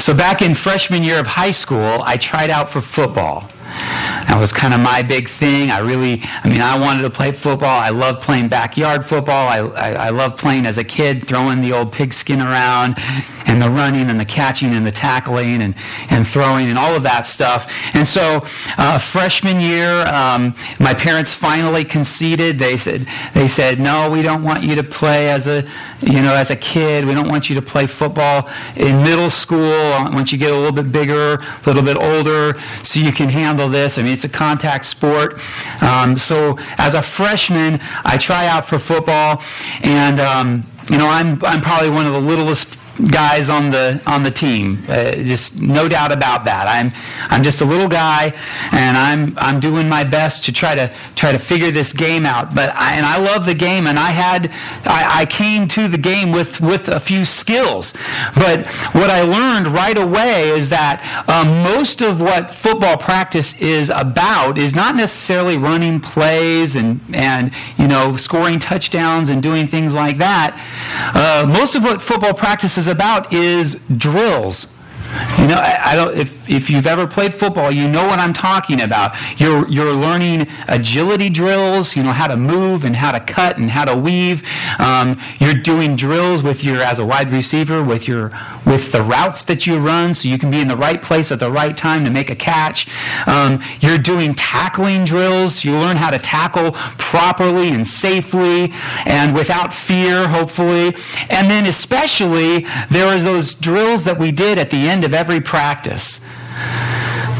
So back in freshman year of high school, I tried out for football. That was kind of my big thing. I really, I mean, I wanted to play football. I loved playing backyard football. I, I, I loved playing as a kid, throwing the old pigskin around and the running and the catching and the tackling and, and throwing and all of that stuff. And so, uh, freshman year, um, my parents finally conceded. They said, they said, no, we don't want you to play as a, you know, as a kid. We don't want you to play football in middle school. Once you get a little bit bigger, a little bit older, so you can handle this. I mean, it's a contact sport. Um, so as a freshman, I try out for football, and um, you know, I'm I'm probably one of the littlest guys on the on the team. Uh, just no doubt about that. I'm I'm just a little guy, and I'm I'm doing my best to try to try to figure this game out. But I, and I love the game, and I had I, I came to the game with with a few skills. But what I learned right away is that um, most of what football practice is about is not necessarily running plays and and you know scoring touchdowns and doing things like that. Uh, most of what football practice is about is drills. You know, I, I, don't. If, if you've ever played football, you know what I'm talking about. You're you're learning agility drills. You know how to move and how to cut and how to weave. Um, you're doing drills with your as a wide receiver with your with the routes that you run, so you can be in the right place at the right time to make a catch. Um, you're doing tackling drills. You learn how to tackle properly and safely and without fear, hopefully. And then especially there are those drills that we did at the end of every practice.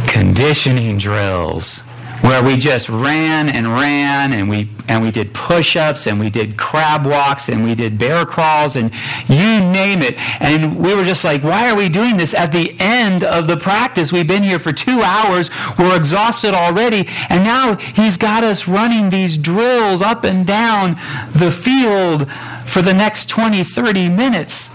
Conditioning drills where we just ran and ran and we and we did push-ups and we did crab walks and we did bear crawls and you name it and we were just like why are we doing this at the end of the practice we've been here for 2 hours we're exhausted already and now he's got us running these drills up and down the field for the next 20 30 minutes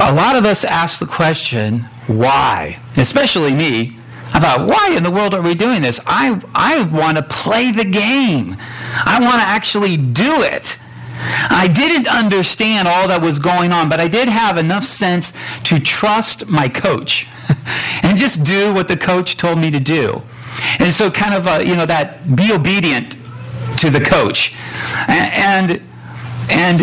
a lot of us ask the question, why? Especially me. I thought, why in the world are we doing this? I, I want to play the game. I want to actually do it. I didn't understand all that was going on, but I did have enough sense to trust my coach and just do what the coach told me to do. And so kind of, a, you know, that be obedient to the coach. And, and, and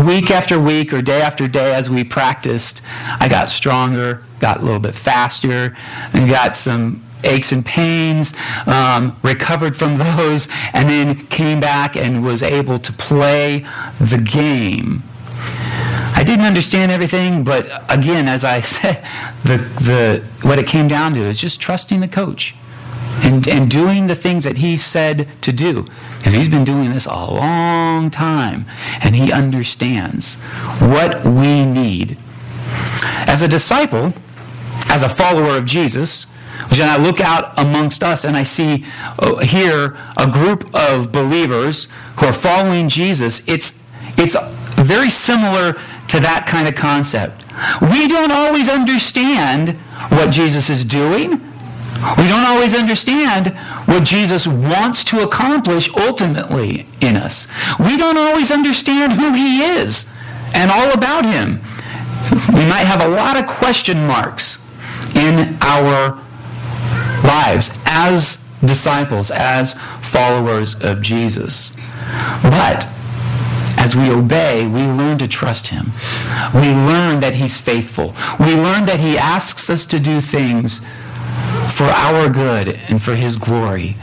week after week or day after day as we practiced, I got stronger, got a little bit faster, and got some aches and pains, um, recovered from those, and then came back and was able to play the game. I didn't understand everything, but again, as I said, the, the, what it came down to is just trusting the coach and, and doing the things that he said to do. Because he's been doing this a long time and he understands what we need. As a disciple, as a follower of Jesus, when I look out amongst us and I see uh, here a group of believers who are following Jesus, it's, it's very similar to that kind of concept. We don't always understand what Jesus is doing. We don't always understand what Jesus wants to accomplish ultimately in us. We don't always understand who he is and all about him. We might have a lot of question marks in our lives as disciples, as followers of Jesus. But as we obey, we learn to trust him. We learn that he's faithful. We learn that he asks us to do things for our good and for his glory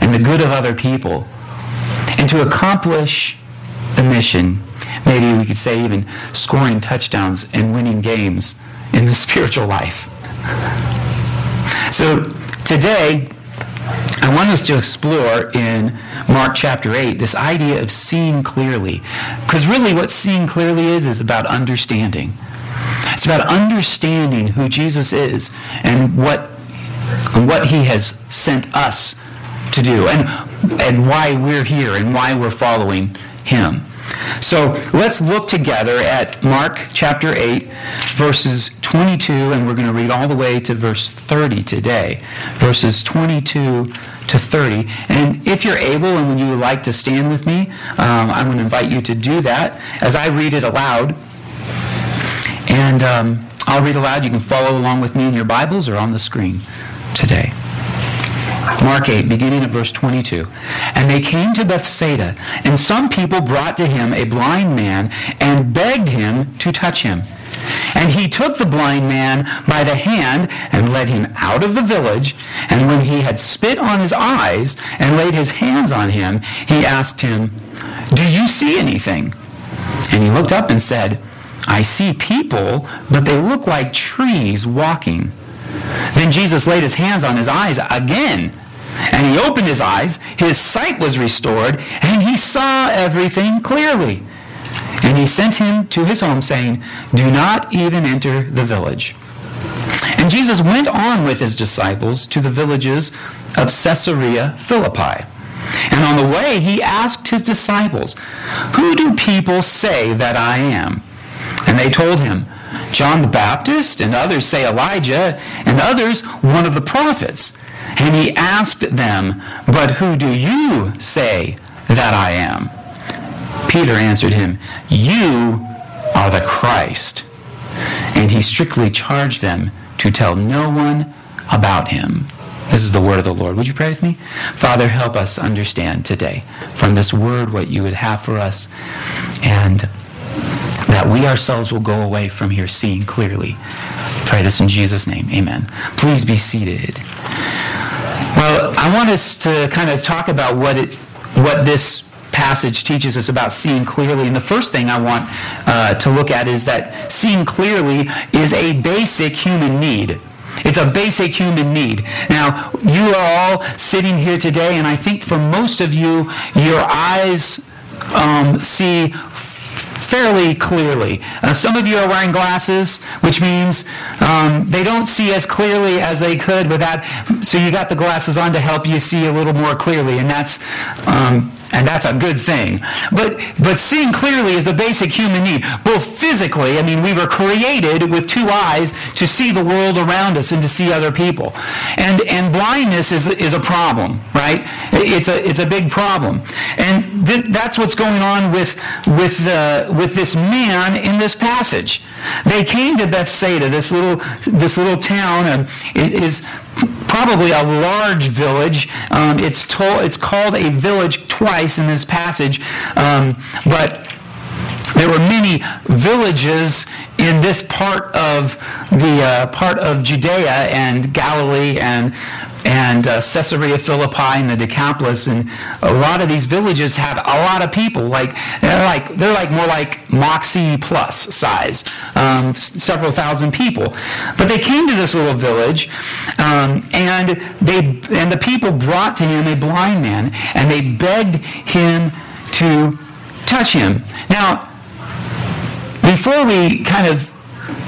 and the good of other people. And to accomplish the mission, maybe we could say even scoring touchdowns and winning games in the spiritual life. So today, I want us to explore in Mark chapter 8 this idea of seeing clearly. Because really, what seeing clearly is, is about understanding. It's about understanding who Jesus is and what and what he has sent us to do and, and why we're here and why we're following him. So let's look together at Mark chapter 8, verses 22, and we're going to read all the way to verse 30 today. Verses 22 to 30. And if you're able and when you would like to stand with me, um, I'm going to invite you to do that as I read it aloud. And um, I'll read aloud. You can follow along with me in your Bibles or on the screen today. Mark 8, beginning at verse 22. And they came to Bethsaida, and some people brought to him a blind man and begged him to touch him. And he took the blind man by the hand and led him out of the village. And when he had spit on his eyes and laid his hands on him, he asked him, Do you see anything? And he looked up and said, I see people, but they look like trees walking. Then Jesus laid his hands on his eyes again, and he opened his eyes. His sight was restored, and he saw everything clearly. And he sent him to his home, saying, Do not even enter the village. And Jesus went on with his disciples to the villages of Caesarea Philippi. And on the way, he asked his disciples, Who do people say that I am? And they told him, John the Baptist, and others say Elijah, and others one of the prophets. And he asked them, But who do you say that I am? Peter answered him, You are the Christ. And he strictly charged them to tell no one about him. This is the word of the Lord. Would you pray with me? Father, help us understand today from this word what you would have for us, and that we ourselves will go away from here seeing clearly. Pray this in Jesus' name. Amen. Please be seated. Well, I want us to kind of talk about what it, what this passage teaches us about seeing clearly. And the first thing I want uh, to look at is that seeing clearly is a basic human need. It's a basic human need. Now, you are all sitting here today, and I think for most of you, your eyes um, see fairly clearly. Uh, some of you are wearing glasses, which means um, they don't see as clearly as they could without. So you got the glasses on to help you see a little more clearly, and that's um, and that's a good thing. But but seeing clearly is a basic human need, both physically. I mean, we were created with two eyes to see the world around us and to see other people, and and blindness is is a problem, right? It's a it's a big problem, and th- that's what's going on with with the with this man in this passage. They came to Bethsaida, this little this little town, and it is probably a large village. Um, it's it's called a village twice in this passage, um, but there were many villages in this part of the uh, part of Judea and Galilee and and uh, Caesarea Philippi and the Decapolis, and a lot of these villages had a lot of people. Like they're like they're like more like Moxie plus size, um, several thousand people. But they came to this little village, um, and they and the people brought to him a blind man, and they begged him to touch him. Now, before we kind of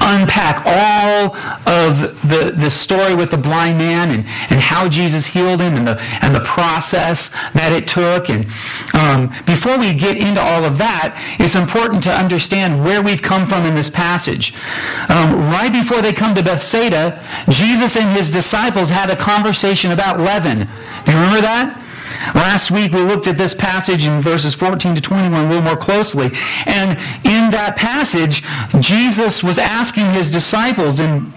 unpack all of the, the story with the blind man and, and how Jesus healed him and the, and the process that it took. And um, before we get into all of that, it's important to understand where we've come from in this passage. Um, right before they come to Bethsaida, Jesus and his disciples had a conversation about leaven. Do you remember that? Last week we looked at this passage in verses 14 to 21 a little more closely. And in that passage, Jesus was asking his disciples in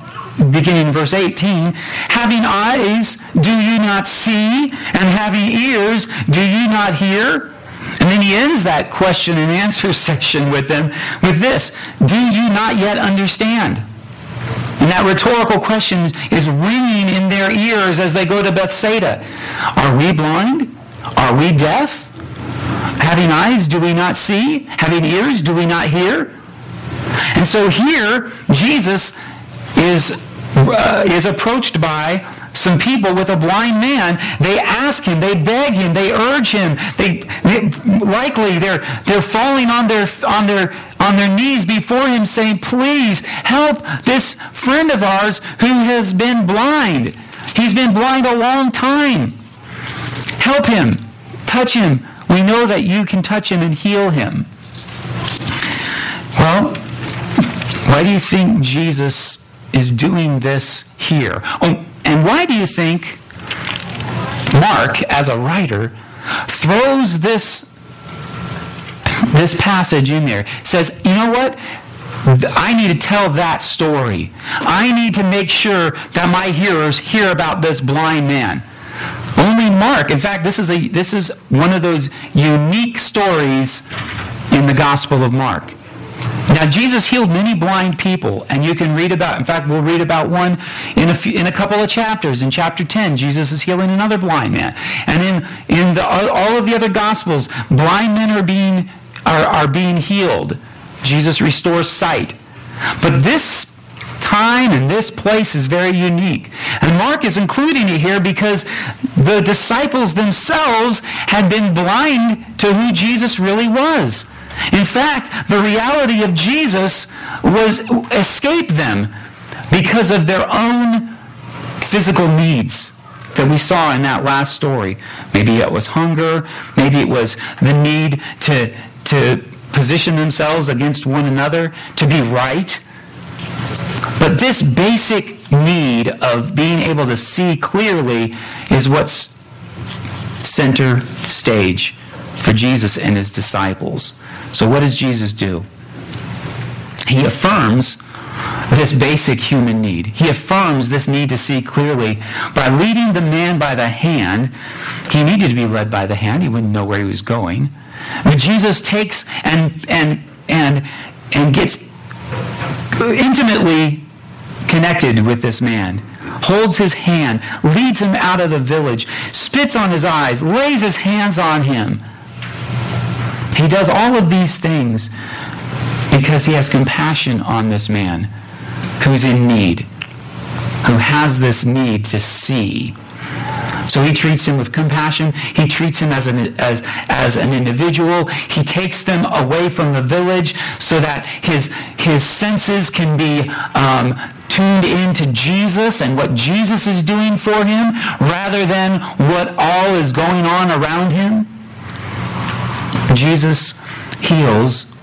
beginning in verse 18, having eyes, do you not see? And having ears, do you not hear? And then he ends that question and answer section with them with this, do you not yet understand? And that rhetorical question is ringing in their ears as they go to Bethsaida. Are we blind? Are we deaf? Having eyes, do we not see? Having ears, do we not hear? And so here, Jesus is, uh, is approached by some people with a blind man. They ask him, they beg him, they urge him. They, they, likely they're they're falling on their on their on their knees before him, saying, "Please help this friend of ours who has been blind. He's been blind a long time. Help him, touch him. We know that you can touch him and heal him." Well, why do you think Jesus is doing this here? Oh, and why do you think Mark, as a writer, throws this, this passage in there? Says, you know what? I need to tell that story. I need to make sure that my hearers hear about this blind man. Only Mark, in fact, this is, a, this is one of those unique stories in the Gospel of Mark. Now, Jesus healed many blind people, and you can read about, in fact, we'll read about one in a, few, in a couple of chapters. In chapter 10, Jesus is healing another blind man. And in, in the, all of the other Gospels, blind men are being, are, are being healed. Jesus restores sight. But this time and this place is very unique. And Mark is including it here because the disciples themselves had been blind to who Jesus really was. In fact, the reality of Jesus was escaped them because of their own physical needs that we saw in that last story. Maybe it was hunger, maybe it was the need to, to position themselves against one another, to be right. But this basic need of being able to see clearly is what's center stage for Jesus and his disciples. So, what does Jesus do? He affirms this basic human need. He affirms this need to see clearly by leading the man by the hand. He needed to be led by the hand, he wouldn't know where he was going. But Jesus takes and, and, and, and gets intimately connected with this man holds his hand, leads him out of the village, spits on his eyes, lays his hands on him, he does all of these things because he has compassion on this man who's in need, who has this need to see. So he treats him with compassion. He treats him as an, as, as an individual. He takes them away from the village so that his, his senses can be um, tuned into Jesus and what Jesus is doing for him rather than what all is going on around him. Jesus heals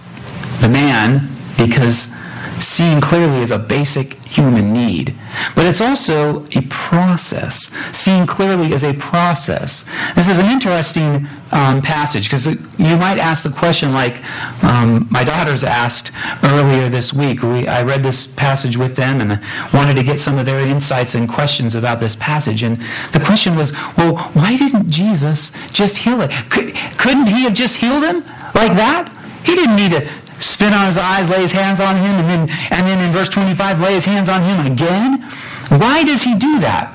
the man because seeing clearly is a basic human need. But it's also a process. Seeing clearly is a process. This is an interesting um, passage because you might ask the question like um, my daughters asked earlier this week. We, I read this passage with them and wanted to get some of their insights and questions about this passage. And the question was, well, why didn't Jesus just heal it? Could, couldn't he have just healed him like that? He didn't need to spit on his eyes, lay his hands on him, and then, and then in verse 25, lay his hands on him again? Why does he do that?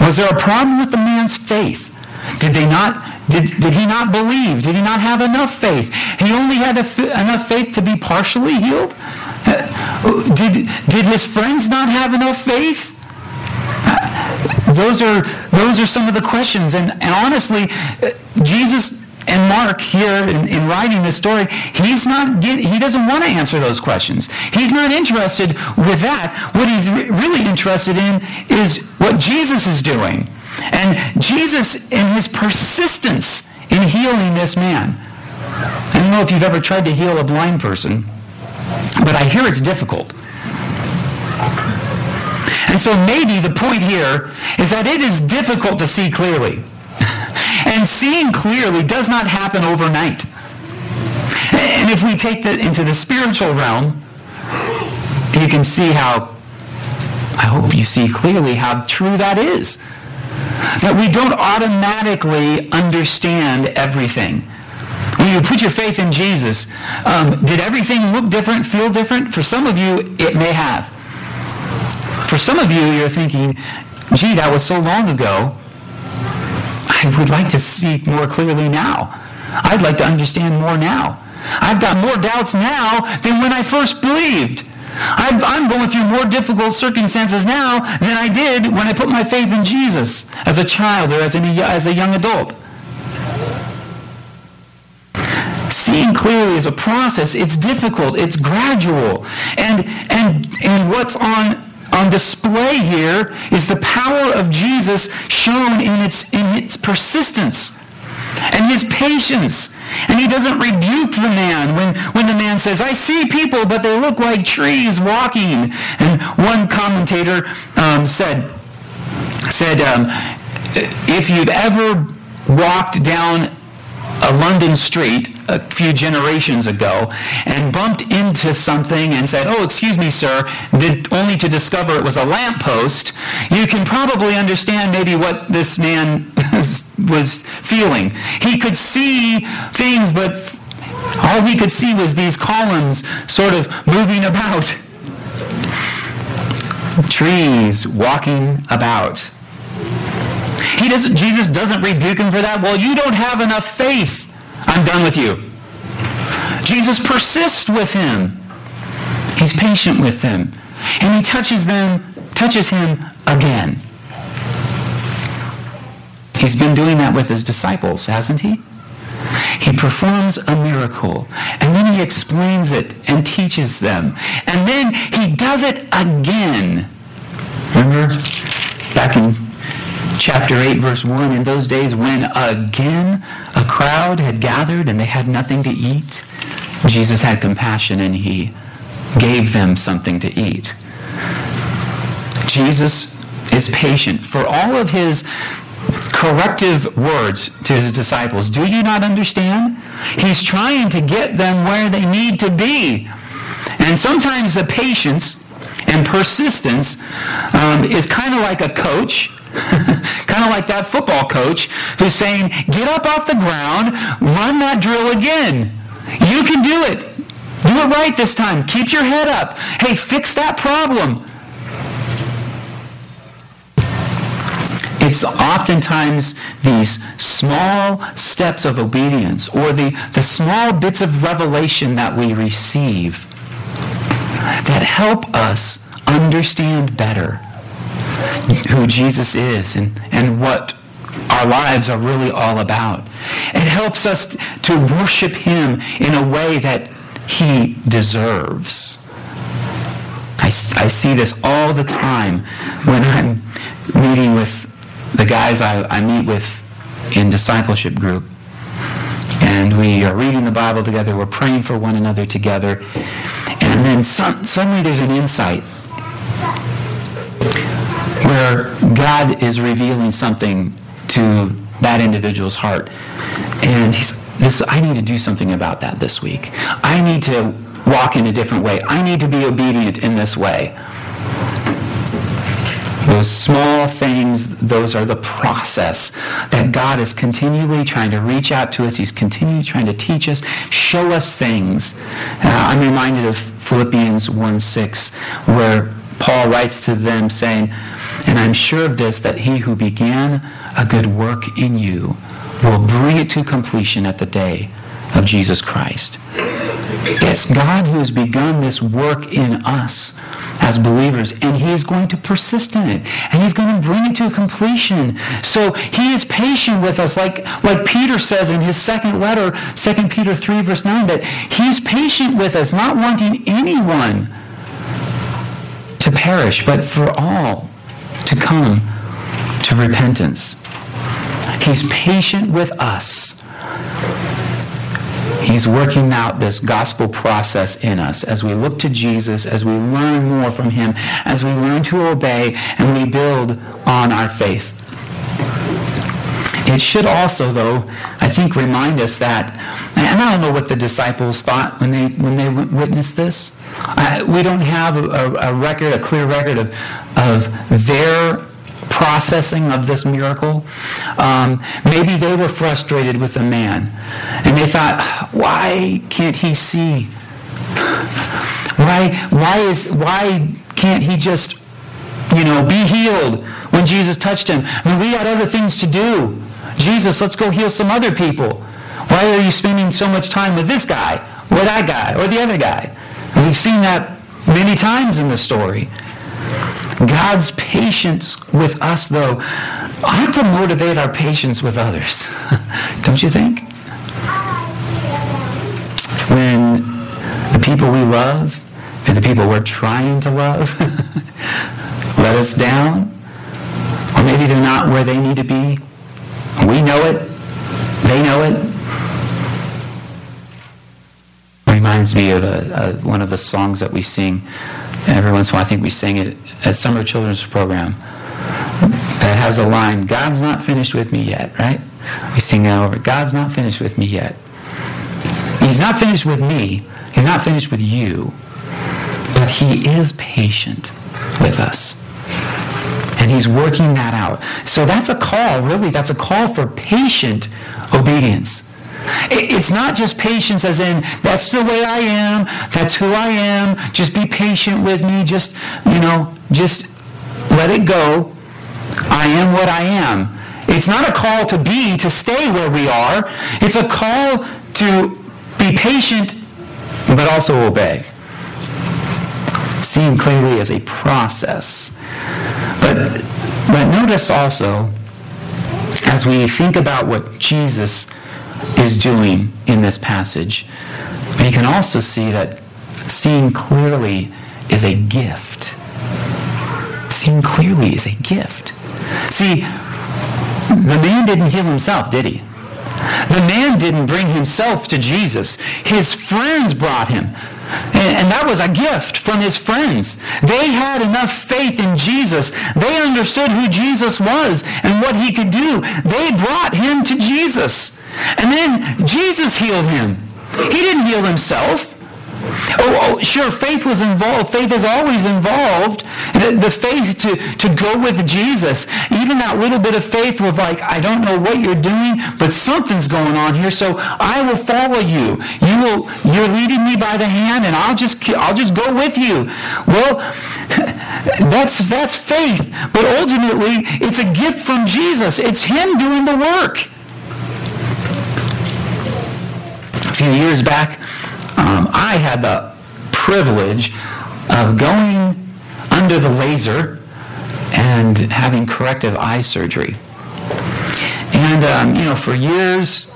Was there a problem with the man's faith? Did they not? Did, did he not believe? Did he not have enough faith? He only had enough faith to be partially healed. Uh, did did his friends not have enough faith? Uh, those are those are some of the questions, and and honestly, uh, Jesus and Mark here in, in, writing this story, he's not get, he doesn't want to answer those questions. He's not interested with that. What he's re- really interested in is what Jesus is doing. And Jesus in his persistence in healing this man. I don't know if you've ever tried to heal a blind person, but I hear it's difficult. And so maybe the point here is that it is difficult to see clearly. And seeing clearly does not happen overnight. And if we take that into the spiritual realm, you can see how, I hope you see clearly how true that is. That we don't automatically understand everything. When you put your faith in Jesus, um, did everything look different, feel different? For some of you, it may have. For some of you, you're thinking, gee, that was so long ago. I would like to see more clearly now. I'd like to understand more now. I've got more doubts now than when I first believed. i am going through more difficult circumstances now than I did when I put my faith in Jesus as a child or as, as a young adult. Seeing clearly is a process. It's difficult. It's gradual. And, and, and what's on on display here is the power of Jesus shown in its, in its persistence and his patience. And he doesn't rebuke the man when, when the man says, I see people, but they look like trees walking. And one commentator um, said, said um, if you've ever walked down a London street a few generations ago and bumped into something and said, oh, excuse me, sir, only to discover it was a lamppost, you can probably understand maybe what this man was feeling. He could see things, but all he could see was these columns sort of moving about. Trees walking about. He doesn't, Jesus doesn't rebuke him for that. Well, you don't have enough faith. I'm done with you. Jesus persists with him. He's patient with them. And he touches them, touches him again. He's been doing that with his disciples, hasn't he? He performs a miracle, and then he explains it and teaches them. And then he does it again. Remember back in chapter 8, verse 1, in those days when again a crowd had gathered and they had nothing to eat, Jesus had compassion and he gave them something to eat. Jesus is patient for all of his corrective words to his disciples. Do you not understand? He's trying to get them where they need to be. And sometimes the patience and persistence um, is kind of like a coach kind of like that football coach who's saying, get up off the ground, run that drill again. You can do it. Do it right this time. Keep your head up. Hey, fix that problem. It's oftentimes these small steps of obedience or the, the small bits of revelation that we receive that help us understand better who Jesus is and, and what our lives are really all about. It helps us to worship him in a way that he deserves. I, I see this all the time when I'm meeting with the guys I, I meet with in discipleship group. And we are reading the Bible together. We're praying for one another together. And then some, suddenly there's an insight where God is revealing something to that individual's heart. And he's this I need to do something about that this week. I need to walk in a different way. I need to be obedient in this way. Those small things, those are the process that God is continually trying to reach out to us. He's continually trying to teach us, show us things. Uh, I'm reminded of Philippians 1 6, where Paul writes to them saying, And I'm sure of this, that he who began a good work in you will bring it to completion at the day of Jesus Christ. It's God who has begun this work in us as believers, and he is going to persist in it, and he's going to bring it to completion. So he is patient with us, like, like Peter says in his second letter, 2 Peter 3, verse 9, that he's patient with us, not wanting anyone to perish, but for all to come to repentance. He's patient with us. He's working out this gospel process in us as we look to Jesus, as we learn more from him, as we learn to obey, and we build on our faith. It should also, though, I think, remind us that, and I don't know what the disciples thought when they when they witnessed this. I, we don't have a, a, record, a clear record of, of their processing of this miracle. Um, maybe they were frustrated with the man, and they thought, "Why can't he see? Why, why is, why can't he just, you know, be healed when Jesus touched him? I mean, we got other things to do. Jesus, let's go heal some other people. Why are you spending so much time with this guy, or that guy, or the other guy?" And we've seen that many times in the story. God's patience with us, though, ought to motivate our patience with others. Don't you think? When the people we love and the people we're trying to love let us down, or maybe they're not where they need to be, we know it, they know it, reminds me of a, a, one of the songs that we sing every once in a while. I think we sing it at summer children's program. That has a line, God's not finished with me yet, right? We sing that over. God's not finished with me yet. He's not finished with me. He's not finished with you. But he is patient with us. And he's working that out. So that's a call, really. That's a call for patient obedience. It's not just patience as in, that's the way I am, that's who I am, just be patient with me, just, you know, just let it go. I am what I am. It's not a call to be, to stay where we are. It's a call to be patient, but also obey. Seeing clearly as a process. But, but notice also, as we think about what Jesus is doing in this passage. we can also see that seeing clearly is a gift. Seeing clearly is a gift. See, the man didn't heal himself, did he? The man didn't bring himself to Jesus. His friends brought him. And that was a gift from his friends. They had enough faith in Jesus. They understood who Jesus was and what he could do. They brought him to Jesus. And then Jesus healed him. He didn't heal himself. Oh, oh, sure, faith was involved. Faith is always involved. The, the, faith to, to go with Jesus. Even that little bit of faith was like, I don't know what you're doing, but something's going on here, so I will follow you. You will, you're leading me by the hand, and I'll just, I'll just go with you. Well, that's, that's faith. But ultimately, it's a gift from Jesus. It's Him doing the work. A few years back, um, I had the privilege of going under the laser and having corrective eye surgery. And, um, you know, for years,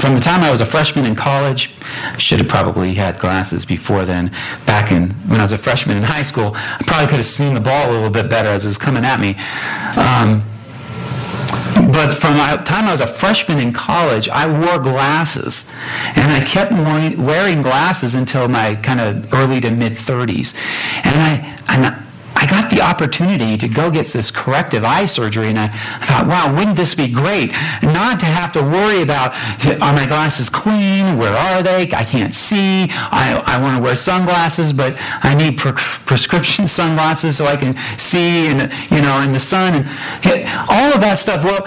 from the time I was a freshman in college, should have probably had glasses before then. Back in when I was a freshman in high school, I probably could have seen the ball a little bit better as it was coming at me. Um, but from the time I was a freshman in college, I wore glasses. And I kept wearing glasses until my kind of early to mid 30s. And I, and I got the opportunity to go get this corrective eye surgery, and I thought, wow, wouldn't this be great? Not to have to worry about, are my glasses clean? Where are they? I can't see. I, I want to wear sunglasses, but I need pre- prescription sunglasses so I can see, in, you know, in the sun, and all of that stuff. Well,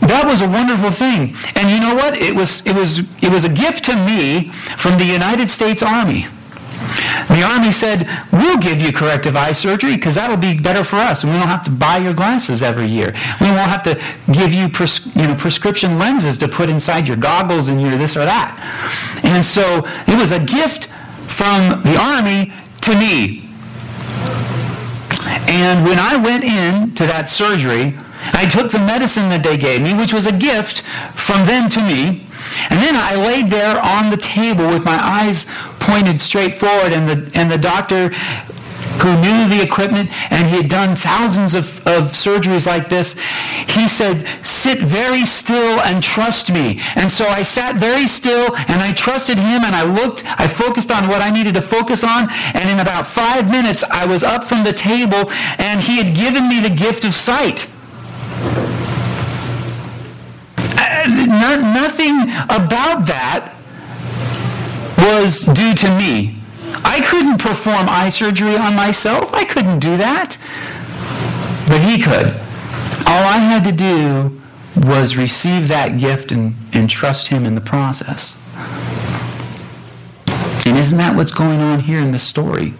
that was a wonderful thing, and you know what? It was it was it was a gift to me from the United States Army. The Army said, we'll give you corrective eye surgery because that'll be better for us. And we don't have to buy your glasses every year. We won't have to give you, pres- you know, prescription lenses to put inside your goggles and your this or that. And so it was a gift from the Army to me. And when I went in to that surgery, I took the medicine that they gave me, which was a gift from them to me. And then I laid there on the table with my eyes pointed straight forward, and the, and the doctor who knew the equipment and he had done thousands of, of surgeries like this, he said, sit very still and trust me. And so I sat very still and I trusted him and I looked, I focused on what I needed to focus on. And in about five minutes, I was up from the table and he had given me the gift of sight. Not, nothing about that was due to me. I couldn't perform eye surgery on myself. I couldn't do that. But he could. All I had to do was receive that gift and, and trust him in the process. And isn't that what's going on here in the story?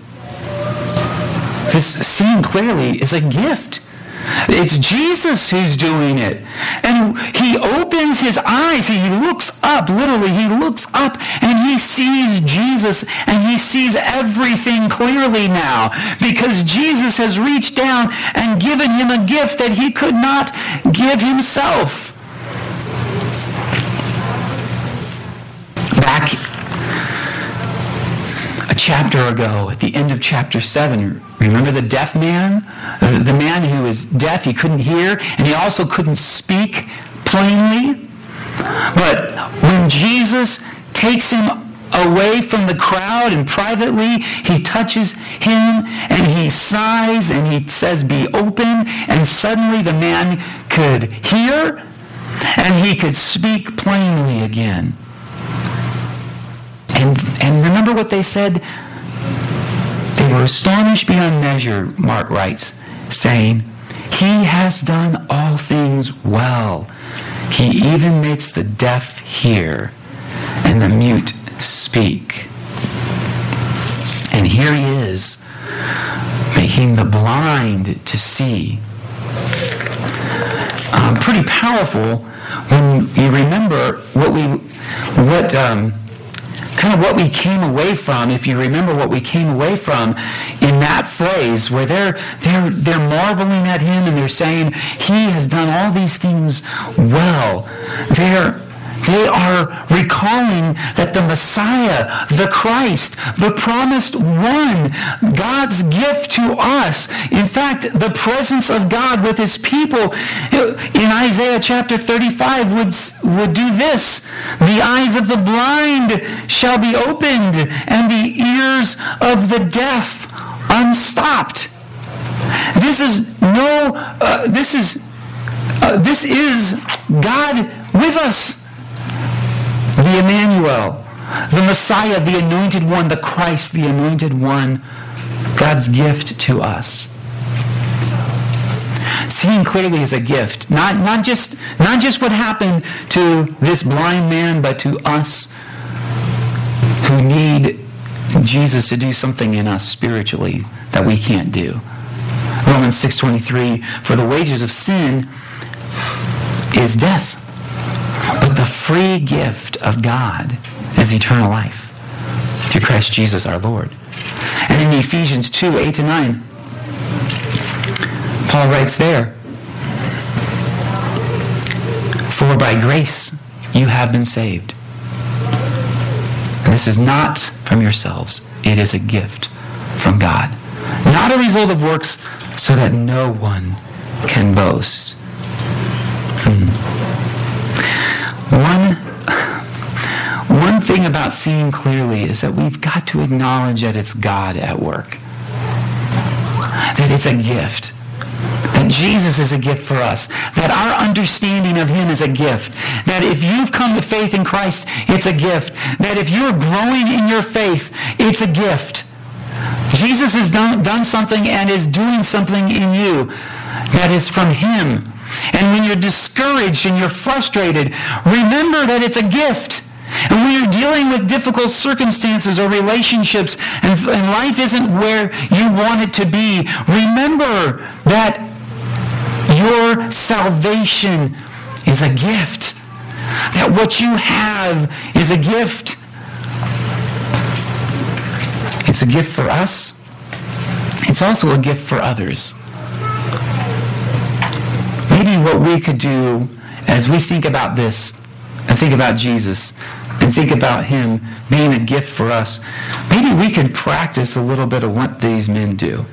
This seeing clearly is a gift. It's Jesus who's doing it. And he opens his eyes. He looks up, literally, he looks up and he sees Jesus and he sees everything clearly now because Jesus has reached down and given him a gift that he could not give himself. Chapter ago, at the end of chapter 7, remember the deaf man? The man who was deaf, he couldn't hear, and he also couldn't speak plainly. But when Jesus takes him away from the crowd and privately he touches him and he sighs and he says be open and suddenly the man could hear and he could speak plainly again And, and remember what they said? They were astonished beyond measure, Mark writes, saying, He has done all things well. He even makes the deaf hear and the mute speak. And here he is, making the blind to see. Um, pretty powerful when you remember what we, what, um, kind of what we came away from, if you remember what we came away from in that phrase where they're, they're, they're marveling at him and they're saying, he has done all these things well. They're, they are recalling that the Messiah, the Christ, the promised one, God's gift to us, in fact, the presence of God with his people in Isaiah chapter 35 would, would do this. The eyes of the blind shall be opened and the ears of the deaf unstopped. This is no, uh, this is, uh, this is God with us the Emmanuel, the Messiah, the anointed one, the Christ, the anointed one, God's gift to us. Seeing clearly is a gift. Not, not, just, not just what happened to this blind man, but to us who need Jesus to do something in us spiritually that we can't do. Romans 6.23, for the wages of sin is death. But the free gift of God is eternal life through Christ Jesus our Lord. And in Ephesians 2, 8 to 9, Paul writes there, For by grace you have been saved. And this is not from yourselves. It is a gift from God. Not a result of works so that no one can boast. Hmm. One, one thing about seeing clearly is that we've got to acknowledge that it's God at work. That it's a gift. That Jesus is a gift for us. That our understanding of him is a gift. That if you've come to faith in Christ, it's a gift. That if you're growing in your faith, it's a gift. Jesus has done, done something and is doing something in you that is from him. And when you're discouraged and you're frustrated, remember that it's a gift. And when you're dealing with difficult circumstances or relationships and, and life isn't where you want it to be, remember that your salvation is a gift. That what you have is a gift. It's a gift for us. It's also a gift for others maybe what we could do as we think about this and think about Jesus and think about him being a gift for us, maybe we could practice a little bit of what these men do.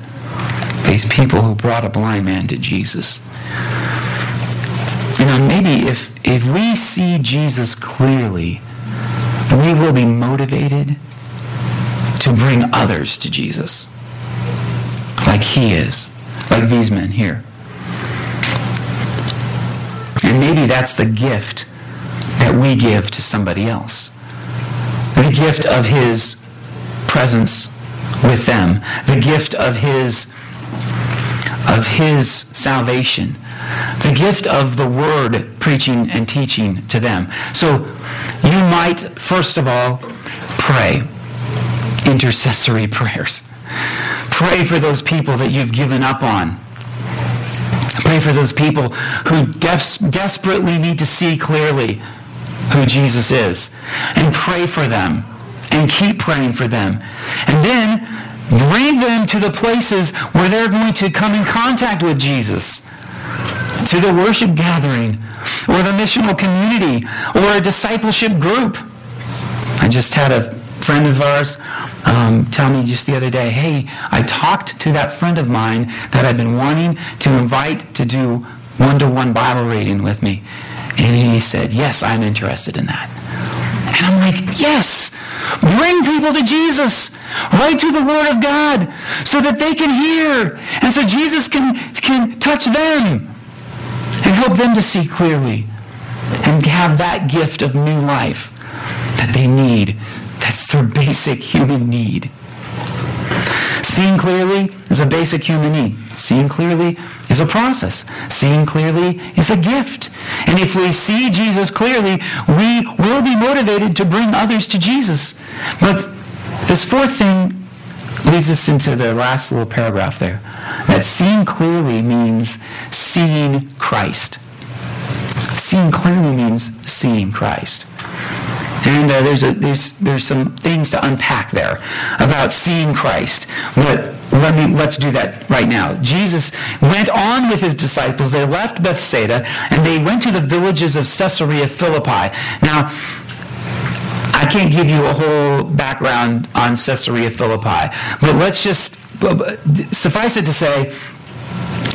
These people who brought a blind man to Jesus. You know, maybe if, if we see Jesus clearly, we will be motivated to bring others to Jesus. Like he is. Like these men here. And maybe that's the gift that we give to somebody else. The gift of his presence with them. The gift of his of his salvation. The gift of the word preaching and teaching to them. So you might first of all pray intercessory prayers. Pray for those people that you've given up on Pray for those people who des- desperately need to see clearly who Jesus is. And pray for them. And keep praying for them. And then bring them to the places where they're going to come in contact with Jesus. To the worship gathering, or the missional community, or a discipleship group. I just had a friend of ours um, tell me just the other day, hey, I talked to that friend of mine that I've been wanting to invite to do one-to-one Bible reading with me. And he said, yes, I'm interested in that. And I'm like, yes, bring people to Jesus, right to the Word of God, so that they can hear. And so Jesus can, can touch them and help them to see clearly and have that gift of new life that they need That's their basic human need. Seeing clearly is a basic human need. Seeing clearly is a process. Seeing clearly is a gift. And if we see Jesus clearly, we will be motivated to bring others to Jesus. But this fourth thing leads us into the last little paragraph there. That seeing clearly means seeing Christ. Seeing clearly means seeing Christ. And uh, there's, a, there's, there's some things to unpack there about seeing Christ. But let me, let's do that right now. Jesus went on with his disciples. They left Bethsaida and they went to the villages of Caesarea Philippi. Now, I can't give you a whole background on Caesarea Philippi, but let's just suffice it to say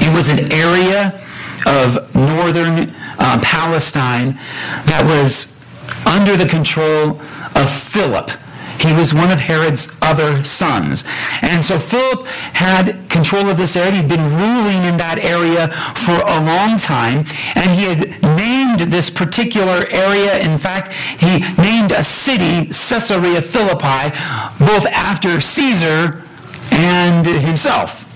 it was an area of northern uh, Palestine that was under the control of Philip. He was one of Herod's other sons. And so Philip had control of this area. He'd been ruling in that area for a long time. And he had named this particular area. In fact, he named a city, Caesarea Philippi, both after Caesar and himself.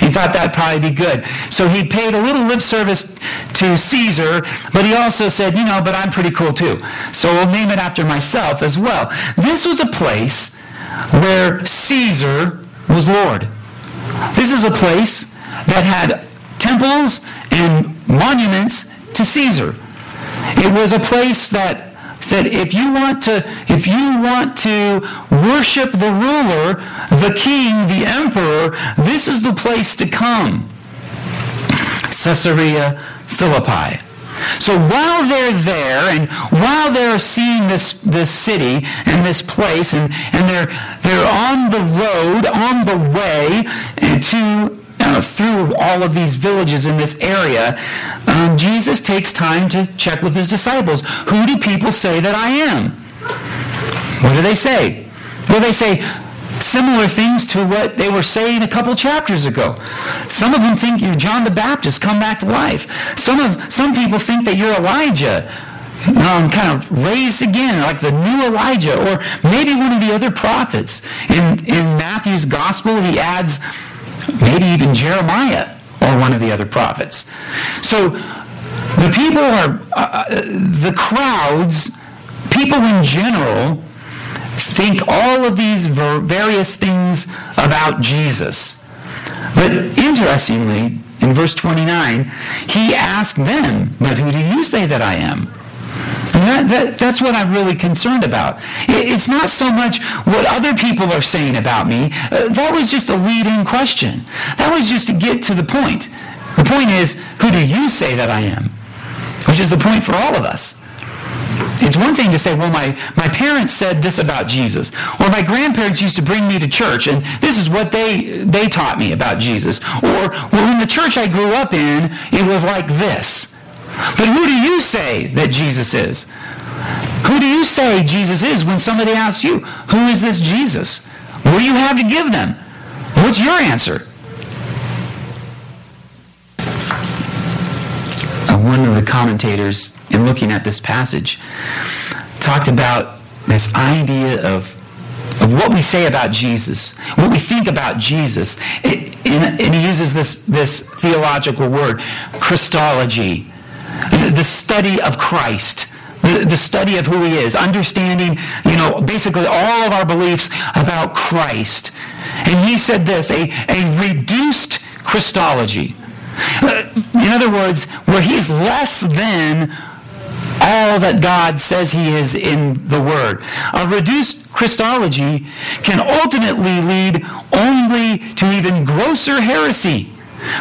He thought that'd probably be good. So he paid a little lip service to Caesar, but he also said, you know, but I'm pretty cool too. So we'll name it after myself as well. This was a place where Caesar was Lord. This is a place that had temples and monuments to Caesar. It was a place that said if you want to if you want to worship the ruler, the king, the emperor, this is the place to come. Caesarea Philippi. So while they're there and while they're seeing this, this city and this place and, and they're, they're on the road, on the way to through all of these villages in this area, um, Jesus takes time to check with his disciples. Who do people say that I am? What do they say? Well, they say similar things to what they were saying a couple chapters ago. Some of them think you're John the Baptist come back to life. Some of some people think that you're Elijah. Um, kind of raised again, like the new Elijah, or maybe one of the other prophets. In, in Matthew's gospel, he adds maybe even Jeremiah or one of the other prophets. So the people are, uh, uh, the crowds, people in general, think all of these various things about Jesus. But interestingly, in verse 29, he asked them, But who do you say that I am? That, that, that's what I'm really concerned about. It, it's not so much what other people are saying about me. Uh, that was just a lead-in question. That was just to get to the point. The point is, who do you say that I am? Which is the point for all of us. It's one thing to say, well, my, my parents said this about Jesus, or my grandparents used to bring me to church, and this is what they, they taught me about Jesus. Or, well, in the church I grew up in, it was like this. But who do you say that Jesus is? Who do you say Jesus is when somebody asks you, who is this Jesus? What do you have to give them? What's your answer? Uh, one of the commentators, in looking at this passage, talked about this idea of, of what we say about Jesus, what we think about Jesus. It, and, and he uses this, this theological word, Christology the study of Christ. The, the, study of who he is, understanding, you know, basically all of our beliefs about Christ. And he said this, a, a reduced Christology. Uh, in other words, where he is less than all that God says he is in the Word. A reduced Christology can ultimately lead only to even grosser heresy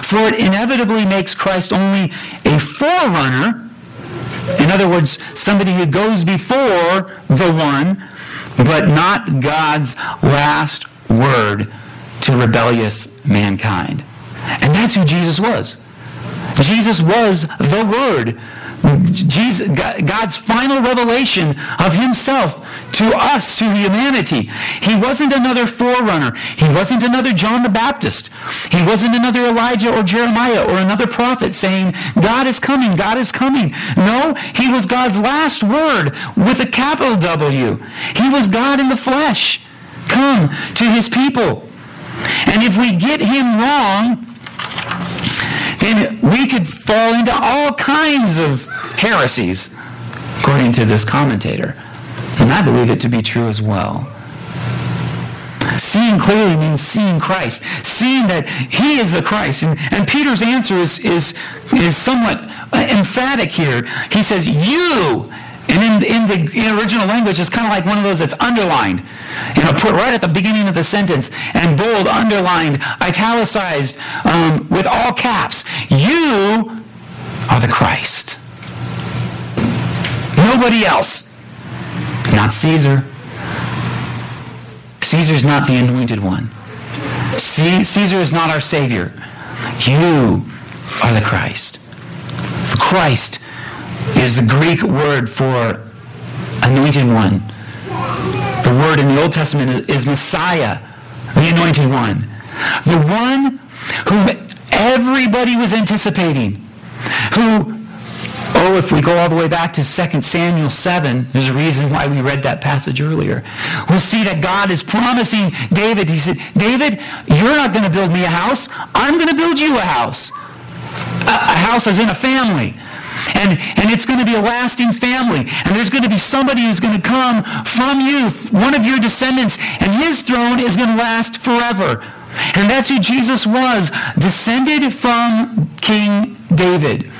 for it inevitably makes Christ only a forerunner. In other words, somebody who goes before the one, but not God's last word to rebellious mankind. And that's who Jesus was. Jesus was the Word. Jesus, God's final revelation of himself to us, to humanity. He wasn't another forerunner. He wasn't another John the Baptist. He wasn't another Elijah or Jeremiah or another prophet saying, God is coming, God is coming. No, he was God's last word with a capital W. He was God in the flesh. Come to his people. And if we get him wrong, then we could fall into all kinds of heresies, according to this commentator. And I believe it to be true as well. Seeing clearly means seeing Christ, seeing that he is the Christ. And, and Peter's answer is, is, is somewhat emphatic here. He says, You and in, in the in original language, it's kind of like one of those that's underlined. You know, put right at the beginning of the sentence and bold, underlined, italicized, um, with all caps. You are the Christ. Nobody else. Not Caesar. Caesar's not the anointed one. See, Caesar is not our Savior. You are the Christ. The Christ is the Greek word for anointed one. The word in the Old Testament is Messiah, the anointed one. The one whom everybody was anticipating. Who, oh, if we go all the way back to 2 Samuel 7, there's a reason why we read that passage earlier. We'll see that God is promising David, he said, David, you're not going to build me a house. I'm going to build you a house. A, a house as in a family. And, and it's going to be a lasting family. And there's going to be somebody who's going to come from you, one of your descendants, and his throne is going to last forever. And that's who Jesus was, descended from King David.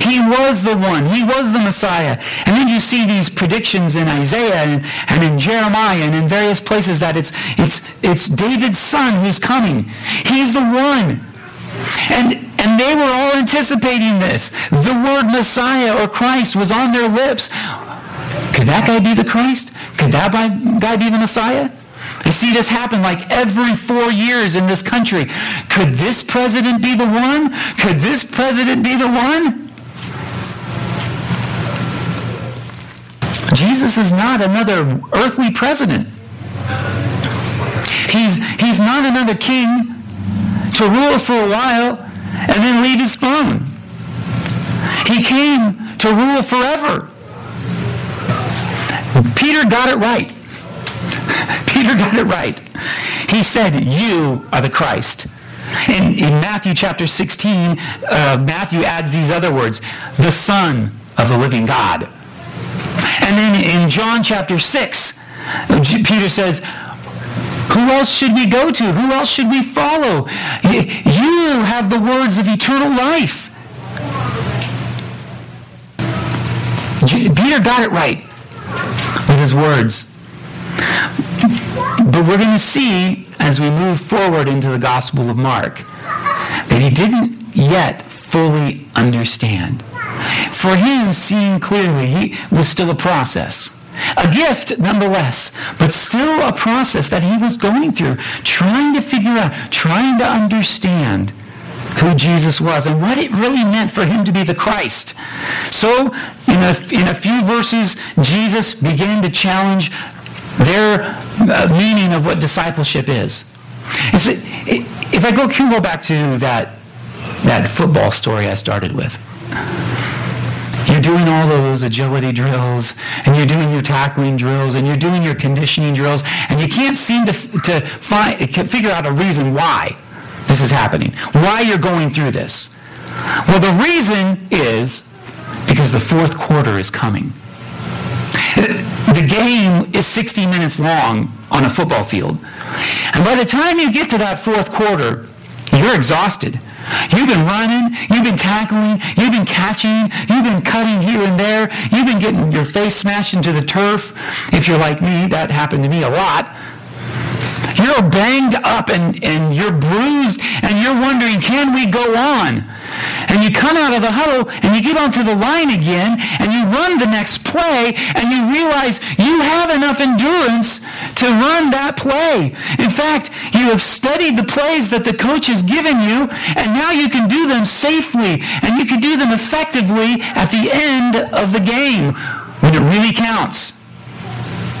He was the one. He was the Messiah. And then you see these predictions in Isaiah and, and in Jeremiah and in various places that it's, it's, it's David's son who's coming. He's the one. And and they were all anticipating this. The word Messiah or Christ was on their lips. Could that guy be the Christ? Could that guy be the Messiah? I see this happen like every four years in this country. Could this president be the one? Could this president be the one? Jesus is not another earthly president. He's, he's not another king to rule for a while and then leave his throne. He came to rule forever. Peter got it right. Peter got it right. He said, You are the Christ. In, in Matthew chapter 16, uh, Matthew adds these other words the Son of the living God. And then in John chapter 6, Peter says, who else should we go to? Who else should we follow? You have the words of eternal life. Peter got it right with his words. But we're going to see as we move forward into the Gospel of Mark that he didn't yet fully understand. For him, seeing clearly was still a process. A gift, nonetheless, but still a process that he was going through, trying to figure out, trying to understand who Jesus was and what it really meant for him to be the Christ. So, in a, in a few verses, Jesus began to challenge their uh, meaning of what discipleship is. If I go, can go back to that, that football story I started with. Doing all those agility drills, and you're doing your tackling drills, and you're doing your conditioning drills, and you can't seem to, to find, figure out a reason why this is happening, why you're going through this. Well, the reason is because the fourth quarter is coming. The game is 60 minutes long on a football field. And by the time you get to that fourth quarter, you're exhausted. You've been running, you've been tackling, you've been catching, you've been cutting here and there, you've been getting your face smashed into the turf. If you're like me, that happened to me a lot. You're banged up and, and you're bruised and you're wondering, can we go on? And you come out of the huddle and you get onto the line again and you run the next play and you realize you have enough endurance to run that play. In fact, you have studied the plays that the coach has given you and now you can do them safely and you can do them effectively at the end of the game when it really counts.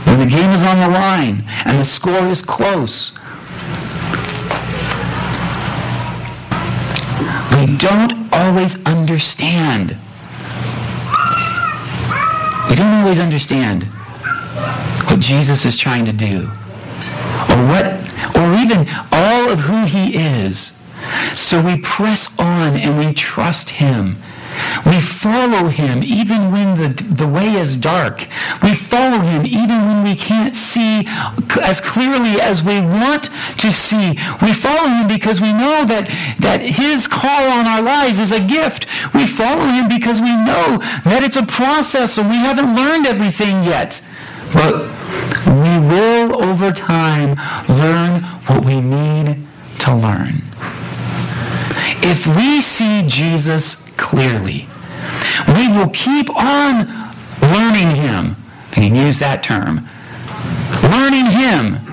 When the game is on the line and the score is close. We don't always understand. We don't always understand what Jesus is trying to do or what or even all of who he is. So we press on and we trust him. We follow him even when the, the way is dark. We follow him even when we can't see as clearly as we want to see. We follow him because we know that, that his call on our lives is a gift. We follow him because we know that it's a process and we haven't learned everything yet. But we will over time learn what we need to learn. If we see Jesus clearly, we will keep on learning him. I can use that term. Learning him,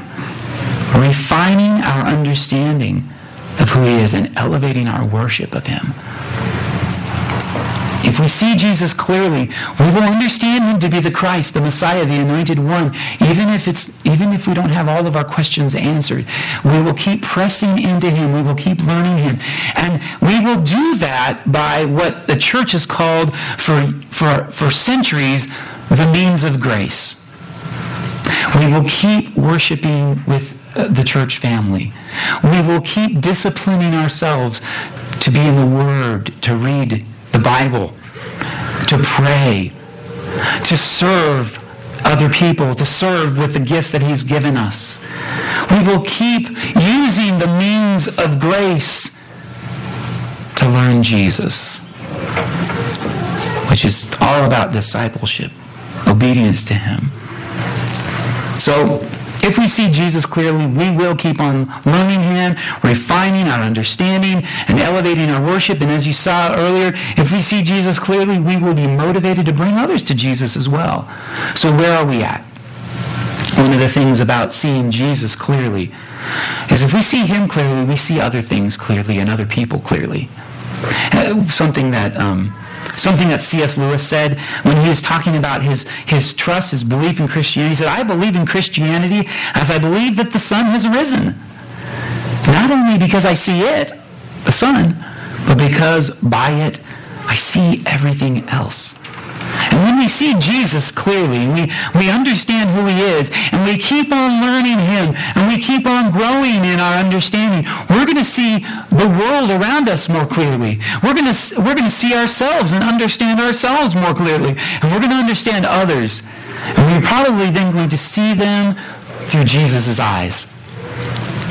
refining our understanding of who he is and elevating our worship of him. If we see Jesus clearly, we will understand him to be the Christ, the Messiah, the anointed one, even if it's even if we don't have all of our questions answered. We will keep pressing into him. We will keep learning him. And we will do that by what the church has called for for, for centuries the means of grace. We will keep worshiping with uh, the church family. We will keep disciplining ourselves to be in the Word, to read the Bible, to pray, to serve other people, to serve with the gifts that He's given us. We will keep using the means of grace to learn Jesus, which is all about discipleship, obedience to Him. So, if we see Jesus clearly, we will keep on learning him, refining our understanding, and elevating our worship. And as you saw earlier, if we see Jesus clearly, we will be motivated to bring others to Jesus as well. So where are we at? One of the things about seeing Jesus clearly is if we see him clearly, we see other things clearly and other people clearly. Uh, something that um, Something that C.S. Lewis said when he was talking about his, his trust, his belief in Christianity. He said, I believe in Christianity as I believe that the sun has risen. Not only because I see it, the sun, but because by it I see everything else. And when we see Jesus clearly, we, we understand who he is, and we keep on learning him, and we keep on growing in our understanding, we're going to see the world around us more clearly. We're going to, we're going to see ourselves and understand ourselves more clearly. And we're going to understand others. And we're probably then going to see them through Jesus' eyes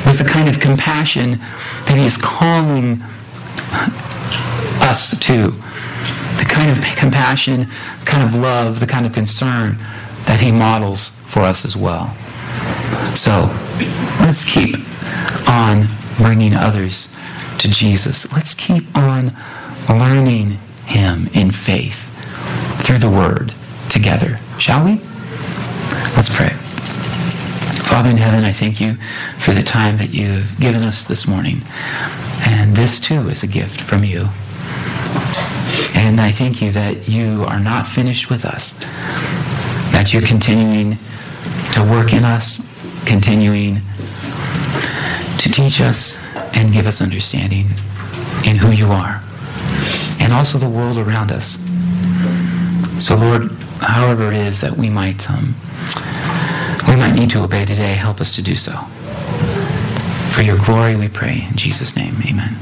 with the kind of compassion that he is calling us to the kind of compassion, the kind of love, the kind of concern that he models for us as well. So let's keep on bringing others to Jesus. Let's keep on learning him in faith through the word together, shall we? Let's pray. Father in heaven, I thank you for the time that you've given us this morning. And this too is a gift from you. And I thank you that you are not finished with us, that you're continuing to work in us, continuing to teach us and give us understanding in who you are, and also the world around us. So, Lord, however it is that we might um, we might need to obey today, help us to do so. For your glory, we pray in Jesus' name. Amen.